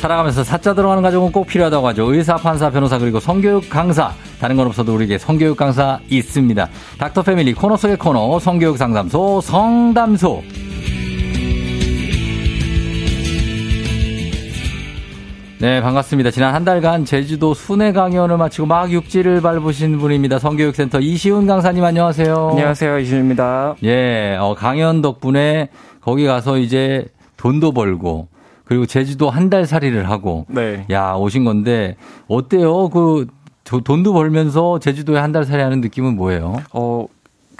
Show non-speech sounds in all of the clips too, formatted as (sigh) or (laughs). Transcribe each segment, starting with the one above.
살아가면서 사자 들어가는 가족은 꼭 필요하다고 하죠. 의사, 판사, 변호사 그리고 성교육 강사. 다른 건 없어도 우리에게 성교육 강사 있습니다. 닥터 패밀리 코너 속의 코너 성교육 상담소 성담소. 네, 반갑습니다. 지난 한 달간 제주도 순회 강연을 마치고 막 육지를 밟으신 분입니다. 성교육센터 이시훈 강사님 안녕하세요. 안녕하세요. 이시훈입니다. 예, 어, 강연 덕분에 거기 가서 이제 돈도 벌고 그리고 제주도 한 달 살이를 하고 네. 야 오신 건데 어때요? 그 돈도 벌면서 제주도에 한 달 살이 하는 느낌은 뭐예요? 어,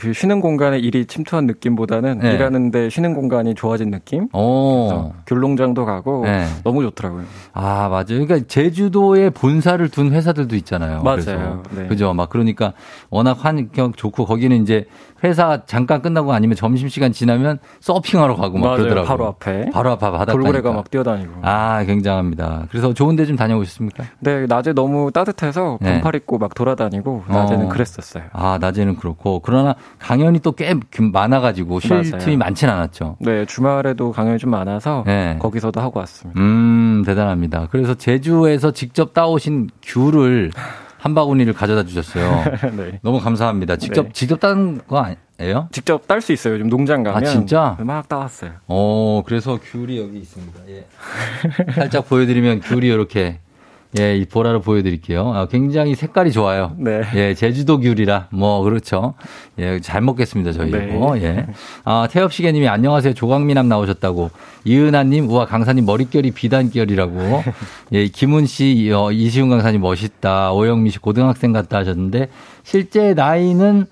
그 쉬는 공간에 일이 침투한 느낌보다는 네. 일하는데 쉬는 공간이 좋아진 느낌? 어. 귤농장도 가고 네. 너무 좋더라고요. 아, 맞아요. 그러니까 제주도에 본사를 둔 회사들도 있잖아요. 맞아요. 네. 그죠. 막 그러니까 워낙 환경 좋고 거기는 이제 회사 잠깐 끝나고 아니면 점심 시간 지나면 서핑하러 가고 막 맞아요. 그러더라고요. 바로 앞에. 바로 앞에 바닷가. 돌고래가 막 뛰어다니고. 아, 굉장합니다. 그래서 좋은 데 좀 다녀오셨습니까? 네, 낮에 너무 따뜻해서 네. 반팔 입고 막 돌아다니고 낮에는 어. 그랬었어요. 아, 낮에는 그렇고. 그러나 강연이 또 꽤 많아가지고 쉴 틈이 많진 않았죠. 네, 주말에도 강연이 좀 많아서 네. 거기서도 하고 왔습니다. 음, 대단합니다. 그래서 제주에서 직접 따오신 귤을 한 바구니를 가져다 주셨어요. (laughs) 네. 너무 감사합니다. 직접 네. 직접 딴 거 아니에요? 직접 딸 수 있어요. 요즘 농장 가면. 아 진짜? 막 따왔어요. 어, 그래서 귤이 여기 있습니다. 예. 살짝 보여드리면 귤이 이렇게 예, 이 보라를 보여드릴게요. 아, 굉장히 색깔이 좋아요. 네. 예, 제주도 귤이라 뭐 그렇죠. 예, 잘 먹겠습니다 저희 네. 예. 아 태엽시계님이 안녕하세요 조광미남 나오셨다고. 이은하님 우와 강사님 머릿결이 비단결이라고. (laughs) 예, 김은 씨 어, 이시훈 강사님 멋있다. 오영미 씨 고등학생 같다 하셨는데 실제 나이는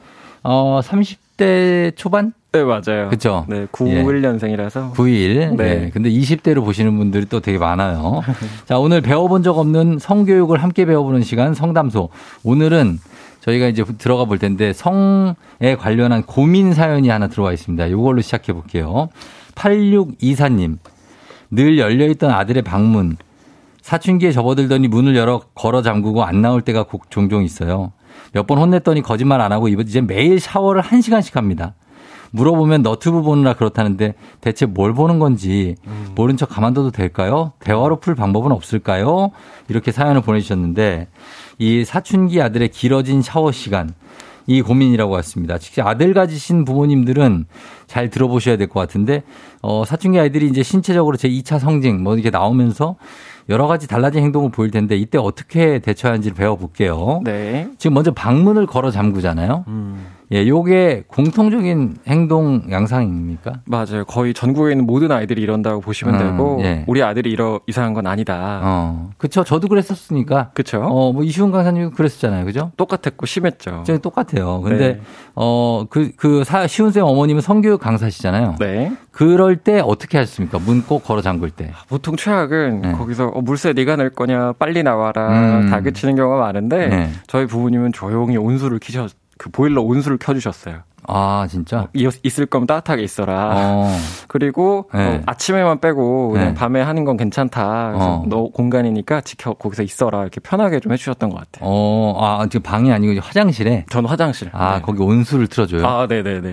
어 30대 초반? 네, 맞아요. 그죠? 네, 91년생이라서. 91. 네. 네. 근데 20대로 보시는 분들이 또 되게 많아요. 자, 오늘 배워본 적 없는 성교육을 함께 배워보는 시간 성담소. 오늘은 저희가 이제 들어가 볼 텐데 성에 관련한 고민 사연이 하나 들어와 있습니다. 이걸로 시작해 볼게요. 8624님. 늘 열려있던 아들의 방문. 사춘기에 접어들더니 문을 열어 걸어 잠그고 안 나올 때가 종종 있어요. 몇 번 혼냈더니 거짓말 안 하고 이제 매일 샤워를 1시간씩 합니다. 물어보면 너튜브 보느라 그렇다는데 대체 뭘 보는 건지 음. 모른 척 가만둬도 될까요? 대화로 풀 방법은 없을까요? 이렇게 사연을 보내주셨는데 이 사춘기 아들의 길어진 샤워 시간 이 고민이라고 했습니다. 직접 아들 가지신 부모님들은 잘 들어보셔야 될 것 같은데 어 사춘기 아이들이 이제 신체적으로 제 2차 성징 뭐 이렇게 나오면서 여러 가지 달라진 행동을 보일 텐데 이때 어떻게 대처하는지를 배워볼게요. 네. 지금 먼저 방문을 걸어 잠그잖아요. 음. 예, 요게 공통적인 행동 양상입니까? 맞아요. 거의 전국에 있는 모든 아이들이 이런다고 보시면 음, 되고 예. 우리 아들이 이러 이상한 건 아니다. 어. 그쵸 저도 그랬었으니까. 그쵸 어, 뭐 이시훈 강사님도 그랬었잖아요. 그죠? 똑같았고 심했죠. 저 똑같아요. 근데 네. 어, 그, 그, 사, 시훈 쌤 어머님은 성교육 강사시잖아요. 네. 그럴 때 어떻게 하셨습니까? 문 꼭 걸어 잠글 때. 보통 최악은 네. 거기서 어, 물세 네가 낼 거냐 빨리 나와라 음. 다그치는 경우가 많은데 네. 저희 부모님은 조용히 온수를 키셔 그 보일러 온수를 켜주셨어요. 아 진짜 어, 있을 거면 따뜻하게 있어라. 어. 그리고 네. 어, 아침에만 빼고 그냥 네. 밤에 하는 건 괜찮다. 그래서 어. 너 공간이니까 지켜 거기서 있어라 이렇게 편하게 좀 해주셨던 것 같아요. 어, 아 지금 방이 아니고 화장실에. 전 화장실. 아 네. 거기 온수를 틀어줘요. 아 네네네.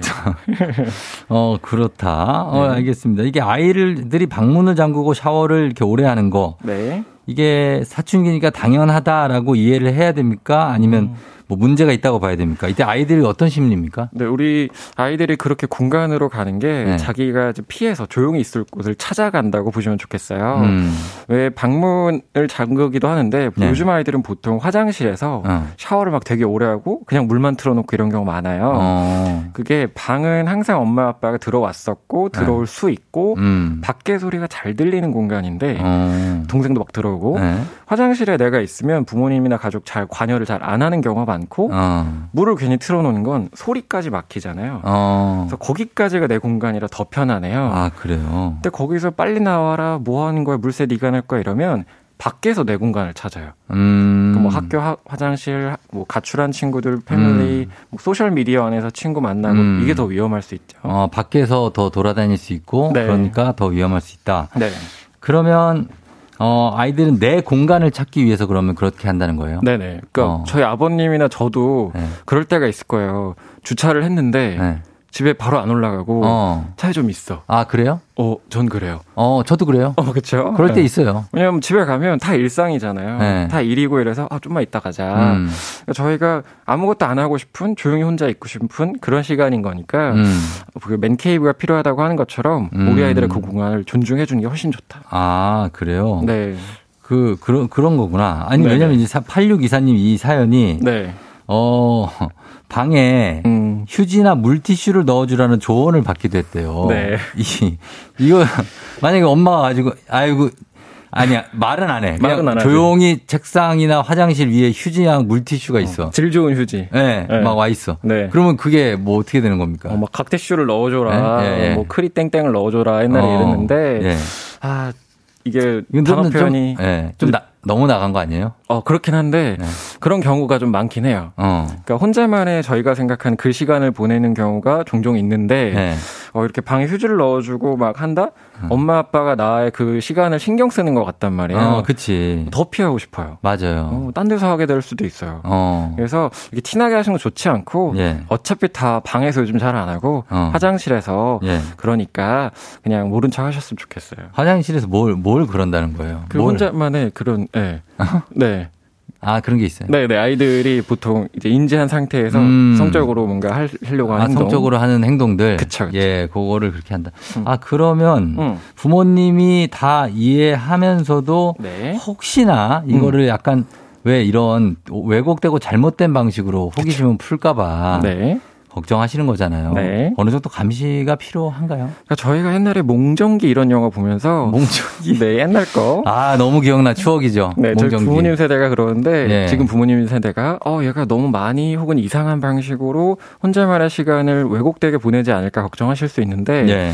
어 그렇다. 어 네. 알겠습니다. 이게 아이들이 방문을 잠그고 샤워를 이렇게 오래 하는 거. 네. 이게 사춘기니까 당연하다라고 이해를 해야 됩니까? 아니면 음. 뭐 문제가 있다고 봐야 됩니까? 이때 아이들이 어떤 심리입니까? 네, 우리 아이들이 그렇게 공간으로 가는 게 네. 자기가 피해서 조용히 있을 곳을 찾아간다고 보시면 좋겠어요. 음. 왜 방문을 잠그기도 하는데 네. 요즘 아이들은 보통 화장실에서 어. 샤워를 막 되게 오래 하고 그냥 물만 틀어놓고 이런 경우 많아요. 어. 그게 방은 항상 엄마 아빠가 들어왔었고 들어올 네. 수 있고 음. 밖에 소리가 잘 들리는 공간인데 어. 동생도 막 들어오고 네. 화장실에 내가 있으면 부모님이나 가족 잘 관여를 잘 안 하는 경우가 많고 어. 물을 괜히 틀어놓는 건 소리까지 막히잖아요. 어. 그래서 거기까지가 내 공간이라 더 편하네요. 아 그래요. 근데 거기서 빨리 나와라 뭐 하는 거야 물새 네가 낼 거야 이러면 밖에서 내 공간을 찾아요. 음. 그뭐 학교 화, 화장실, 뭐 가출한 친구들, 패밀리, 음. 뭐 소셜 미디어 안에서 친구 만나고 음. 이게 더 위험할 수 있죠. 어, 밖에서 더 돌아다닐 수 있고 네. 그러니까 더 위험할 수 있다. 네. 그러면 어, 아이들은 내 공간을 찾기 위해서 그러면 그렇게 한다는 거예요? 네네. 그러니까 어. 저희 아버님이나 저도 네. 그럴 때가 있을 거예요. 주차를 했는데 네. 집에 바로 안 올라가고 어. 차에 좀 있어. 아 그래요? 어, 전 그래요. 어, 저도 그래요. 어, 그렇죠. 그럴 때 네. 있어요. 왜냐면 집에 가면 다 일상이잖아요. 네. 다 일이고 이래서 아 좀만 있다 가자. 음. 그러니까 저희가 아무것도 안 하고 싶은 조용히 혼자 있고 싶은 그런 시간인 거니까 음. 그 맨케이브가 필요하다고 하는 것처럼 음. 우리 아이들의 그 공간을 존중해 주는 게 훨씬 좋다. 아 그래요. 네. 그 그런 그런 거구나. 아니 네 왜냐면 이제 8624님 이 사연이 네. 어 방에 음. 휴지나 물티슈를 넣어주라는 조언을 받기도 했대요. 네. (laughs) 이, 이거, 만약에 엄마가 가지고, 아이고, 아니야, 말은 안 해. 말은 안 조용히 하지. 책상이나 화장실 위에 휴지랑 물티슈가 있어. 어, 질 좋은 휴지. 네, 네. 막 와 있어. 네. 그러면 그게 뭐 어떻게 되는 겁니까? 어, 막 각티슈를 넣어줘라. 네? 네, 뭐 크리 땡땡을 넣어줘라. 옛날에 어, 이랬는데. 예. 아, 이게 단어 표현이 좀, 네, 좀 나, 너무 나간 거 아니에요? 어 그렇긴 한데 네. 그런 경우가 좀 많긴 해요. 어. 그러니까 혼자만의 저희가 생각한 그 시간을 보내는 경우가 종종 있는데 네. 어 이렇게 방에 휴지를 넣어주고 막 한다. 음. 엄마 아빠가 나의 그 시간을 신경 쓰는 것 같단 말이에요. 어, 그치. 더 피하고 싶어요. 맞아요. 어, 딴 데서 하게 될 수도 있어요. 어. 그래서 이게 티나게 하시는 거 좋지 않고 예. 어차피 다 방에서 요즘 잘 안 하고 어. 화장실에서 예. 그러니까 그냥 모른 척 하셨으면 좋겠어요. 화장실에서 뭘 뭘 그런다는 거예요? 그 뭘. 혼자만의 그런 (laughs) 네. 네. 아 그런 게 있어요. 네, 네 아이들이 보통 이제 인지한 상태에서 음. 성적으로 뭔가 하려고 하는 아, 행동. 성적으로 하는 행동들. 그쵸, 그쵸. 예, 그거를 그렇게 한다. 음. 아 그러면 음. 부모님이 다 이해하면서도 네. 혹시나 이거를 음. 약간 왜 이런 왜곡되고 잘못된 방식으로 호기심을 풀까봐. 네. 걱정하시는 거잖아요. 네. 어느 정도 감시가 필요한가요? 그러니까 저희가 옛날에 몽정기 이런 영화 보면서 몽정기 (laughs) 네 옛날 거. 아 너무 기억나 추억이죠. 네, 몽정기. 저희 부모님 세대가 그러는데 네. 지금 부모님 세대가 어 얘가 너무 많이 혹은 이상한 방식으로 혼자만의 시간을 왜곡되게 보내지 않을까 걱정하실 수 있는데. 네.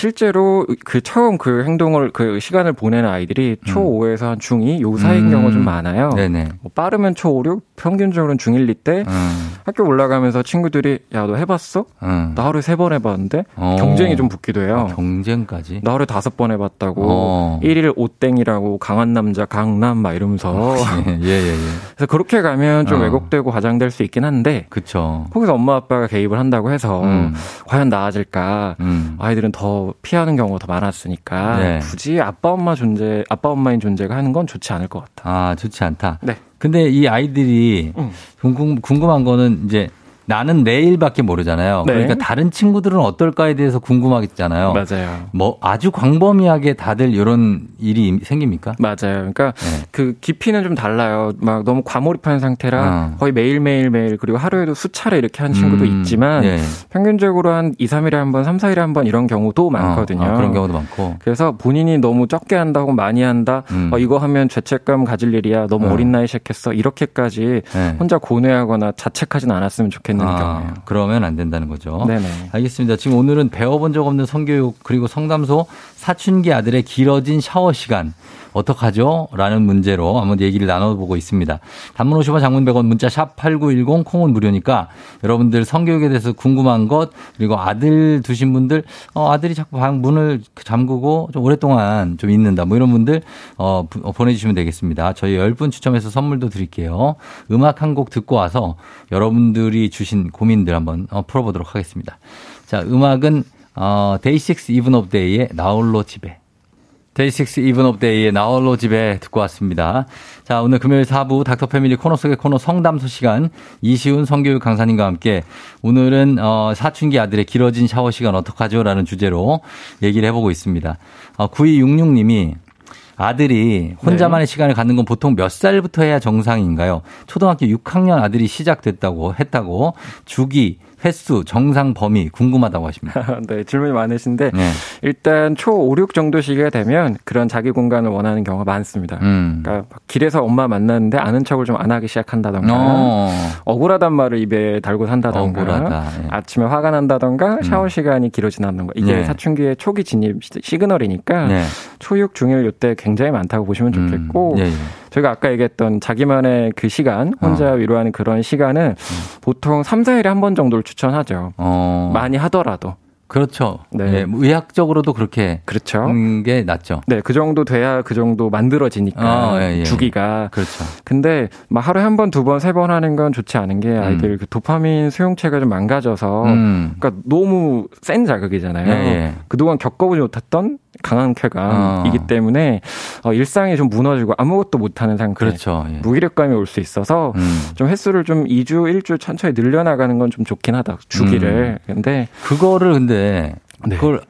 실제로 그 처음 그 행동을 그 시간을 보내는 아이들이 초 5에서 한 중2 요 사이인 음. 경우가 좀 많아요. 네네. 뭐 빠르면 초 5, 6, 평균적으로는 중1, 2때 음. 학교 올라가면서 친구들이 야 너 해봤어? 음. 나 하루에 세번 해봤는데 어. 경쟁이 좀 붙기도 해요. 아, 경쟁까지? 나 하루에 다섯 번 해봤다고 어. 1일 오땡이라고 강한 남자 강남 막 이러면서 어, 예, 예, 예, 예. 그래서 그렇게 가면 좀 어. 왜곡되고 과장될 수 있긴 한데 그쵸. 거기서 엄마 아빠가 개입을 한다고 해서 음. 과연 나아질까? 음. 아이들은 더 피하는 경우가 더 많았으니까 네. 굳이 아빠 엄마 존재 아빠 엄마인 존재가 하는 건 좋지 않을 것 같아. 아 좋지 않다. 네. 근데 이 아이들이 음. 궁금, 궁금한 거는 이제 나는 내일밖에 모르잖아요. 네. 그러니까 다른 친구들은 어떨까에 대해서 궁금하겠잖아요. 맞아요. 뭐 아주 광범위하게 다들 이런 일이 생깁니까? 맞아요. 그러니까 네. 그 깊이는 좀 달라요. 막 너무 과몰입한 상태라 어. 거의 매일 매일 매일 그리고 하루에도 수차례 이렇게 하는 친구도 음. 있지만 네. 평균적으로 한 2, 3일에 한 번, 3, 4일에 한 번 이런 경우도 어. 많거든요. 어. 어, 그런 경우도 많고. 그래서 본인이 너무 적게 한다고 많이 한다. 음. 어, 이거 하면 죄책감 가질 일이야. 너무 어. 린 나이 시작했어. 이렇게까지 네. 혼자 고뇌하거나 자책하진 않았으면 좋겠는 있는 아, 경우예요. 그러면 안 된다는 거죠. 네네. 알겠습니다. 지금 오늘은 배워본 적 없는 성교육 그리고 성담소 사춘기 아들의 길어진 샤워 시간 어떡하죠? 라는 문제로 한번 얘기를 나눠보고 있습니다. 단문 50원 장문 100원 문자 샵 8910 콩은 무료니까 여러분들 성교육에 대해서 궁금한 것 그리고 아들 두신 분들 어, 아들이 자꾸 방 문을 잠그고 좀 오랫동안 좀 있는다 뭐 이런 분들 어, 어 보내주시면 되겠습니다. 저희 10분 추첨해서 선물도 드릴게요. 음악 한 곡 듣고 와서 여러분들이 주신 고민들 한번 어, 풀어보도록 하겠습니다. 자, 음악은 어, DAY6 Even of Day의 나홀로 집에 DAY6 Even of Day의 나홀로 집에 듣고 왔습니다. 자, 오늘 금요일 4부 닥터 패밀리 코너 속의 코너 성담소 시간 이시훈 성교육 강사님과 함께 오늘은 어, 사춘기 아들의 길어진 샤워 시간 어떡하죠? 라는 주제로 얘기를 해보고 있습니다. 어, 9266님이 아들이 혼자만의 네. 시간을 갖는 건 보통 몇 살부터 해야 정상인가요? 초등학교 6학년 아들이 시작됐다고 했다고 주기 횟수, 정상 범위 궁금하다고 하십니다. (laughs) 네, 질문이 많으신데 네. 일단 초 5, 6 정도 시기가 되면 그런 자기 공간을 원하는 경우가 많습니다. 음. 그러니까 길에서 엄마 만났는데 아는 척을 좀 안 하기 시작한다던가 어. 억울하단 말을 입에 달고 산다던가 억울하다. 네. 아침에 화가 난다던가 음. 샤워 시간이 길어지다던가 이게 네. 사춘기의 초기 진입 시그널이니까 네. 초육 중일 요때 굉장히 많다고 보시면 음. 좋겠고 음. 예, 예. 저희가 아까 얘기했던 자기만의 그 시간 혼자 어. 위로하는 그런 시간은 음. 보통 3, 4일에 한 번 정도를 추천하죠. 어. 많이 하더라도. 그렇죠. 네. 네. 의학적으로도 그렇게 그렇죠. 게 낫죠. 네, 그 정도 돼야 그 정도 만들어지니까 어, 예, 예. 주기가. 그렇죠. 근데 막 하루에 한 번, 두 번, 세 번 하는 건 좋지 않은 게 아이들 음. 그 도파민 수용체가 좀 망가져서 음. 그러니까 너무 센 자극이잖아요. 예, 예. 그동안 겪어보지 못했던 강한 쾌감이기 어. 때문에 어, 일상이 좀 무너지고 아무것도 못하는 상태. 그렇죠. 예. 무기력감이 올 수 있어서 음. 좀 횟수를 좀 2주, 1주 천천히 늘려나가는 건 좀 좋긴 하다. 주기를. 음. 근데 그거를 근데 네. 그걸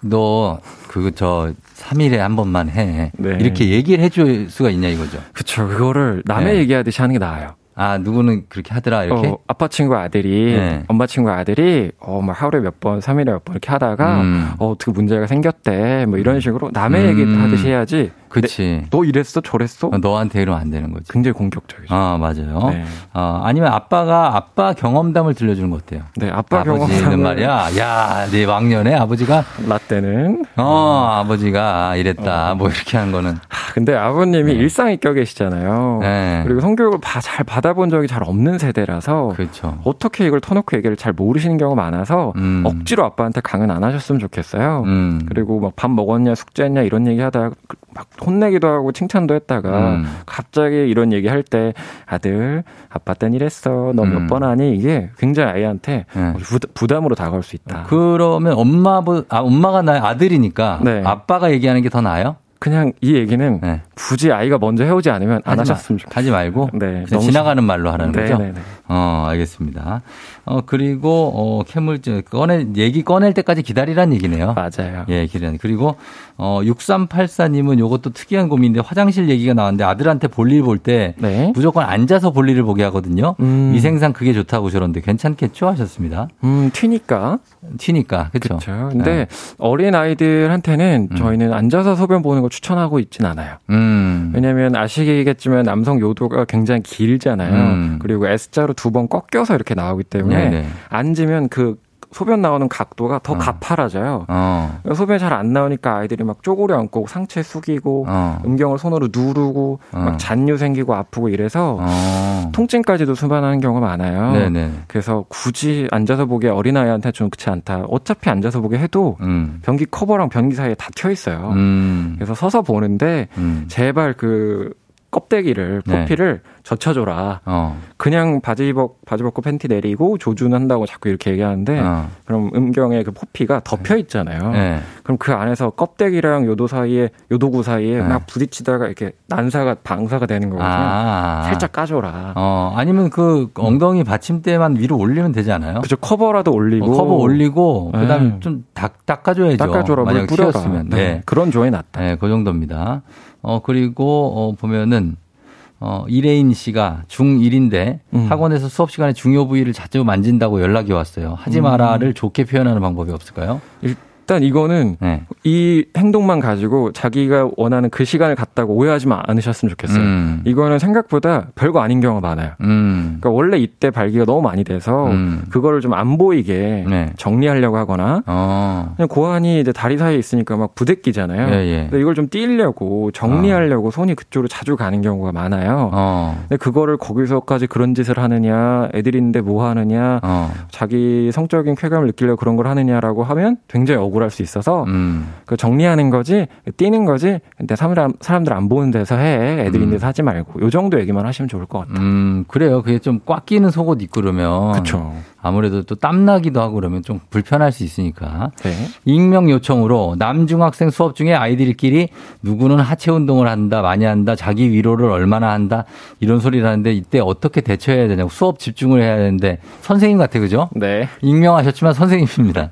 너그저 3일에 한 번만 해. 네. 이렇게 얘기를 해줄 수가 있냐 이거죠. 그렇죠. 그거를 남의 네. 얘기하듯이 하는 게 나아요. 아, 누구는 그렇게 하더라, 이렇게? 어, 아빠 친구 아들이, 네. 엄마 친구 아들이, 어, 막 하루에 몇 번, 3일에 몇 번 이렇게 하다가, 음. 어, 어떻게 문제가 생겼대. 뭐 이런 식으로 남의 음. 얘기 하듯이 해야지. 그치. 너 이랬어? 저랬어? 어, 너한테 이러면 안 되는 거지. 굉장히 공격적이죠. 아, 맞아요. 네. 아, 아니면 아빠가 아빠 경험담을 들려주는 거 어때요? 네, 아빠 경험담은 말이야. 야, 네 왕년에 아버지가. 라떼는. 어, 아버지가 이랬다. 어. 뭐 이렇게 하는 거는. 아, 근데 아버님이 네. 일상에 껴 계시잖아요. 네. 그리고 성교육을 잘 받아본 적이 잘 없는 세대라서. 그렇죠. 어떻게 이걸 터놓고 얘기를 잘 모르시는 경우가 많아서 음. 억지로 아빠한테 강연 안 하셨으면 좋겠어요. 음. 그리고 막 밥 먹었냐, 숙제했냐 이런 얘기 하다가 막 혼내기도 하고 칭찬도 했다가 음. 갑자기 이런 얘기 할 때 아들 아빠 땐 이랬어 너 몇번 음. 하니 이게 굉장히 아이한테 네. 부담으로 다가올 수 있다. 그러면 엄마 아 엄마가 나의 아들이니까 네. 아빠가 얘기하는 게 더 나아요? 그냥 이 얘기는 네. 굳이 아이가 먼저 해오지 않으면 안 하셨으면 좋겠어요. 하지 말고 네, 그냥 지나가는 말로 하라는 네, 거죠. 네, 네. 어, 알겠습니다. 어, 그리고 어, 캐물증 꺼내 얘기 꺼낼 때까지 기다리란 얘기네요. 맞아요. 예, 기다리. 그리고 어, 6384님은 요것도 특이한 고민인데 화장실 얘기가 나왔는데 아들한테 볼일 볼때 네. 무조건 앉아서 볼일을 보게 하거든요. 음. 위생상 그게 좋다고 저런데 괜찮겠죠 하셨습니다. 음, 튀니까. 튀니까. 그렇죠. 근데 네. 어린 아이들한테는 음. 저희는 앉아서 소변 보는 걸 추천하고 있진 않아요. 음. 왜냐면 아시겠지만 남성 요도가 굉장히 길잖아요. 음. 그리고 S자로 두 번 꺾여서 이렇게 나오기 때문에 네네. 앉으면 그 소변 나오는 각도가 더 어. 가파라져요. 어. 소변이 잘 안 나오니까 아이들이 막 쪼그려 앉고 상체 숙이고 어. 음경을 손으로 누르고 어. 막 잔류 생기고 아프고 이래서 어. 통증까지도 수반하는 경우가 많아요. 네네. 그래서 굳이 앉아서 보기에 어린아이한테 좀 그렇지 않다. 어차피 앉아서 보게 해도 음. 변기 커버랑 변기 사이에 다켜 있어요. 음. 그래서 서서 보는데 음. 제발 그 껍데기를 네. 포피를 네. 젖혀줘라. 어. 그냥 바지 벗 바지 벗고 팬티 내리고 조준 한다고 자꾸 이렇게 얘기하는데 어. 그럼 음경의 그 포피가 덮여 있잖아요. 네. 그럼 그 안에서 껍데기랑 요도 사이에 요도구 사이에 네. 막 부딪히다가 이렇게 난사가 방사가 되는 거거든요. 아. 살짝 까줘라. 어. 아니면 그 엉덩이 받침대만 위로 올리면 되지 않아요? 그죠 커버라도 올리고 어, 커버 올리고 네. 그다음에 좀 닦, 닦아줘야죠. 닦아줘라. 만약 튀었으면. 네. 네. 그런 조언이 낫다. 네, 그 정도입니다. 어, 그리고, 어, 보면은, 어, 이레인 씨가 중1인데 음. 학원에서 수업 시간에 중요 부위를 자주 만진다고 연락이 왔어요. 하지 마라를 음. 좋게 표현하는 방법이 없을까요? 일단 이거는 네. 이 행동만 가지고 자기가 원하는 그 시간을 갖다고 오해하지 않으셨으면 좋겠어요. 음. 이거는 생각보다 별거 아닌 경우가 많아요. 음. 그러니까 원래 이때 발기가 너무 많이 돼서 음. 그거를 좀 안 보이게 네. 정리하려고 하거나 어. 그냥 고환이 이제 다리 사이에 있으니까 막 부대끼잖아요. 예, 예. 근데 이걸 좀 띄려고 정리하려고 어. 손이 그쪽으로 자주 가는 경우가 많아요. 어. 근데 그거를 거기서까지 그런 짓을 하느냐, 애들인데 뭐 하느냐, 어. 자기 성적인 쾌감을 느끼려고 그런 걸 하느냐라고 하면 굉장히 억울할 수 있어서 음. 그 정리하는 거지 뛰는 거지 근데 사람들 사람들 안 보는 데서 해 애들인데서 음. 하지 말고 요 정도 얘기만 하시면 좋을 것 같아요. 음 그래요. 그게 좀 꽉 끼는 속옷 입고 그러면 그렇죠. 아무래도 또 땀나기도 하고 그러면 좀 불편할 수 있으니까. 네. 익명 요청으로 남중학생 수업 중에 아이들끼리 누구는 하체 운동을 한다, 많이 한다, 자기 위로를 얼마나 한다, 이런 소리를 하는데 이때 어떻게 대처해야 되냐고 수업 집중을 해야 되는데 선생님 같아, 그죠? 네. 익명하셨지만 선생님입니다.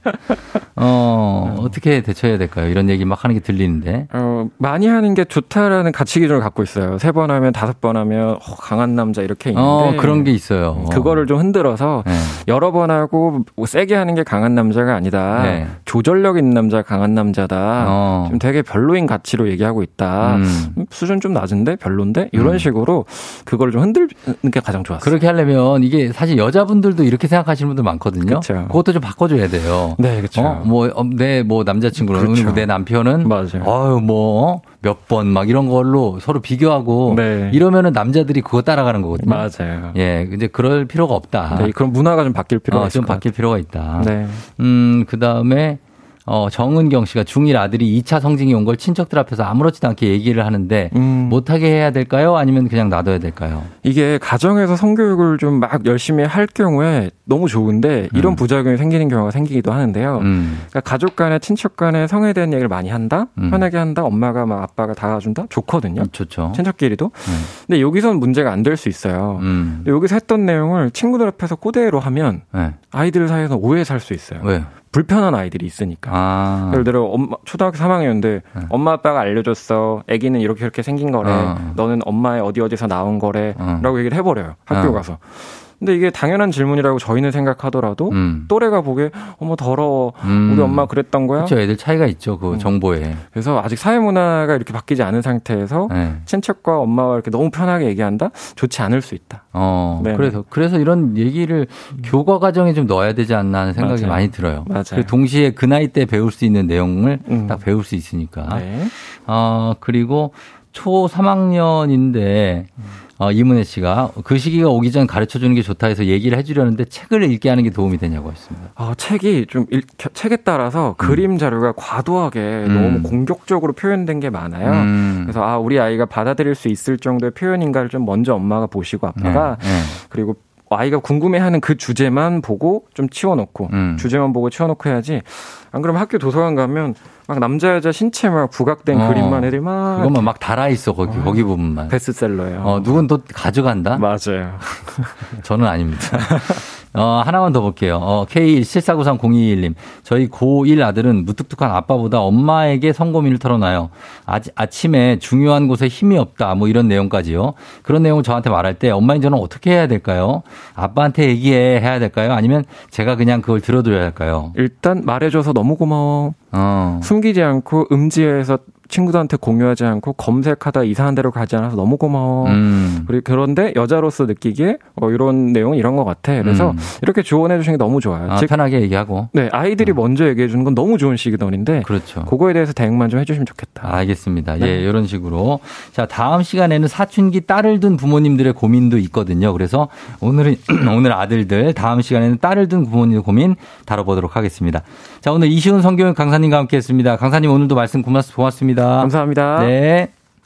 어, 어떻게 대처해야 될까요? 이런 얘기 막 하는 게 들리는데. 어, 많이 하는 게 좋다라는 가치 기준을 갖고 있어요. 세 번 하면 다섯 번 하면 어, 강한 남자 이렇게 있는데. 어, 그런 게 있어요. 그거를 좀 흔들어서 네. 여러 번 하고 뭐 세게 하는 게 강한 남자가 아니다. 네. 조절력 있는 남자 강한 남자다. 어. 지금 되게 별로인 가치로 얘기하고 있다. 음. 음 수준 좀 낮은데 별론데 이런 음. 식으로 그걸 좀 흔들는 게 가장 좋았어요. 그렇게 하려면 이게 사실 여자분들도 이렇게 생각하시는 분들 많거든요. 그쵸. 그것도 좀 바꿔줘야 돼요. 네, 그렇죠. 어? 뭐내뭐 뭐 남자친구는 그렇죠. 내 남편은 맞아요. 어유 뭐 몇 번 막 이런 걸로 서로 비교하고 네. 이러면은 남자들이 그거 따라가는 거거든요. 맞아요. 예, 근데 그럴 필요가 없다. 네, 그런 문화가 좀 바뀔 필요가 어, 좀 바뀔 필요가 있다. 네. 음, 그다음에 어, 정은경 씨가 중1 아들이 2차 성징이 온 걸 친척들 앞에서 아무렇지도 않게 얘기를 하는데 음. 못하게 해야 될까요? 아니면 그냥 놔둬야 될까요? 이게 가정에서 성교육을 좀 막 열심히 할 경우에 너무 좋은데 이런 음. 부작용이 생기는 경우가 생기기도 하는데요. 음. 그러니까 가족 간에 친척 간에 성에 대한 얘기를 많이 한다? 음. 편하게 한다? 엄마가 막 아빠가 다가준다? 좋거든요. 좋죠. 친척끼리도. 음. 근데 여기선 문제가 안 될 수 있어요. 음. 여기서 했던 내용을 친구들 앞에서 그대로 하면 네. 아이들 사이에서 오해 살 수 있어요. 왜요? 불편한 아이들이 있으니까. 아. 예를 들어 엄마 초등학교 3학년인데 네. 엄마 아빠가 알려줬어. 아기는 이렇게 이렇게 생긴 거래. 어. 너는 엄마의 어디 어디서 나온 거래라고 어. 얘기를 해버려요. 학교 어. 가서. 근데 이게 당연한 질문이라고 저희는 생각하더라도 음. 또래가 보기에 어머 더러워 음. 우리 엄마 그랬던 거야. 그렇죠. 애들 차이가 있죠. 그 음. 정보에. 그래서 아직 사회 문화가 이렇게 바뀌지 않은 상태에서 네. 친척과 엄마와 이렇게 너무 편하게 얘기한다 좋지 않을 수 있다. 어. 네. 그래서 그래서 이런 얘기를 교과 과정에 좀 넣어야 되지 않나 하는 생각이 맞아요. 많이 들어요. 맞아요. 동시에 그 나이 때 배울 수 있는 내용을 음. 딱 배울 수 있으니까. 네. 어 그리고 초 3학년인데. 어, 이문혜 씨가 그 시기가 오기 전 가르쳐 주는 게 좋다 해서 얘기를 해주려는데 책을 읽게 하는 게 도움이 되냐고 했습니다. 아, 책이 좀 읽, 책에 따라서 음. 그림 자료가 과도하게 음. 너무 공격적으로 표현된 게 많아요. 음. 그래서 아, 우리 아이가 받아들일 수 있을 정도의 표현인가를 좀 먼저 엄마가 보시고 아빠가 네, 네. 그리고 아이가 궁금해하는 그 주제만 보고 좀 치워놓고 음. 주제만 보고 치워놓고 해야지 안 그러면 학교 도서관 가면 막 남자 여자 신체 막 부각된 어, 그림만 애들 막 그것만 막 달아 있어 거기 어, 거기 부분만 베스트셀러예요. 어 누군 또 가져간다? 맞아요. (laughs) 저는 아닙니다. (laughs) 어, 하나만 더 볼게요. 어, K174930221님. 저희 고1 아들은 무뚝뚝한 아빠보다 엄마에게 성고민을 털어놔요. 아, 아침에 중요한 곳에 힘이 없다. 뭐 이런 내용까지요. 그런 내용을 저한테 말할 때 엄마인 저는 어떻게 해야 될까요? 아빠한테 얘기해 해야 될까요? 아니면 제가 그냥 그걸 들어줘야 할까요? 일단 말해줘서 너무 고마워. 어. 숨기지 않고 음지에서 친구들한테 공유하지 않고 검색하다 이상한 데로 가지 않아서 너무 고마워. 음. 그리고 그런데 여자로서 느끼기에 어, 이런 내용 이런 것 같아. 그래서 음. 이렇게 조언해 주시는 게 너무 좋아요. 아, 즉, 편하게 얘기하고. 네, 아이들이 음. 먼저 얘기해 주는 건 너무 좋은 시그널인데. 그렇죠. 그거에 대해서 대응만 좀 해주시면 좋겠다. 알겠습니다. 네. 예, 이런 식으로. 자, 다음 시간에는 사춘기 딸을 둔 부모님들의 고민도 있거든요. 그래서 오늘은 (clears throat) 오늘 아들들 다음 시간에는 딸을 둔 부모님의 고민 다뤄보도록 하겠습니다. 자, 오늘 이시훈 성교육 강사님과 함께 했습니다. 강사님 오늘도 말씀 고맙습니다. 감사합니다. 네.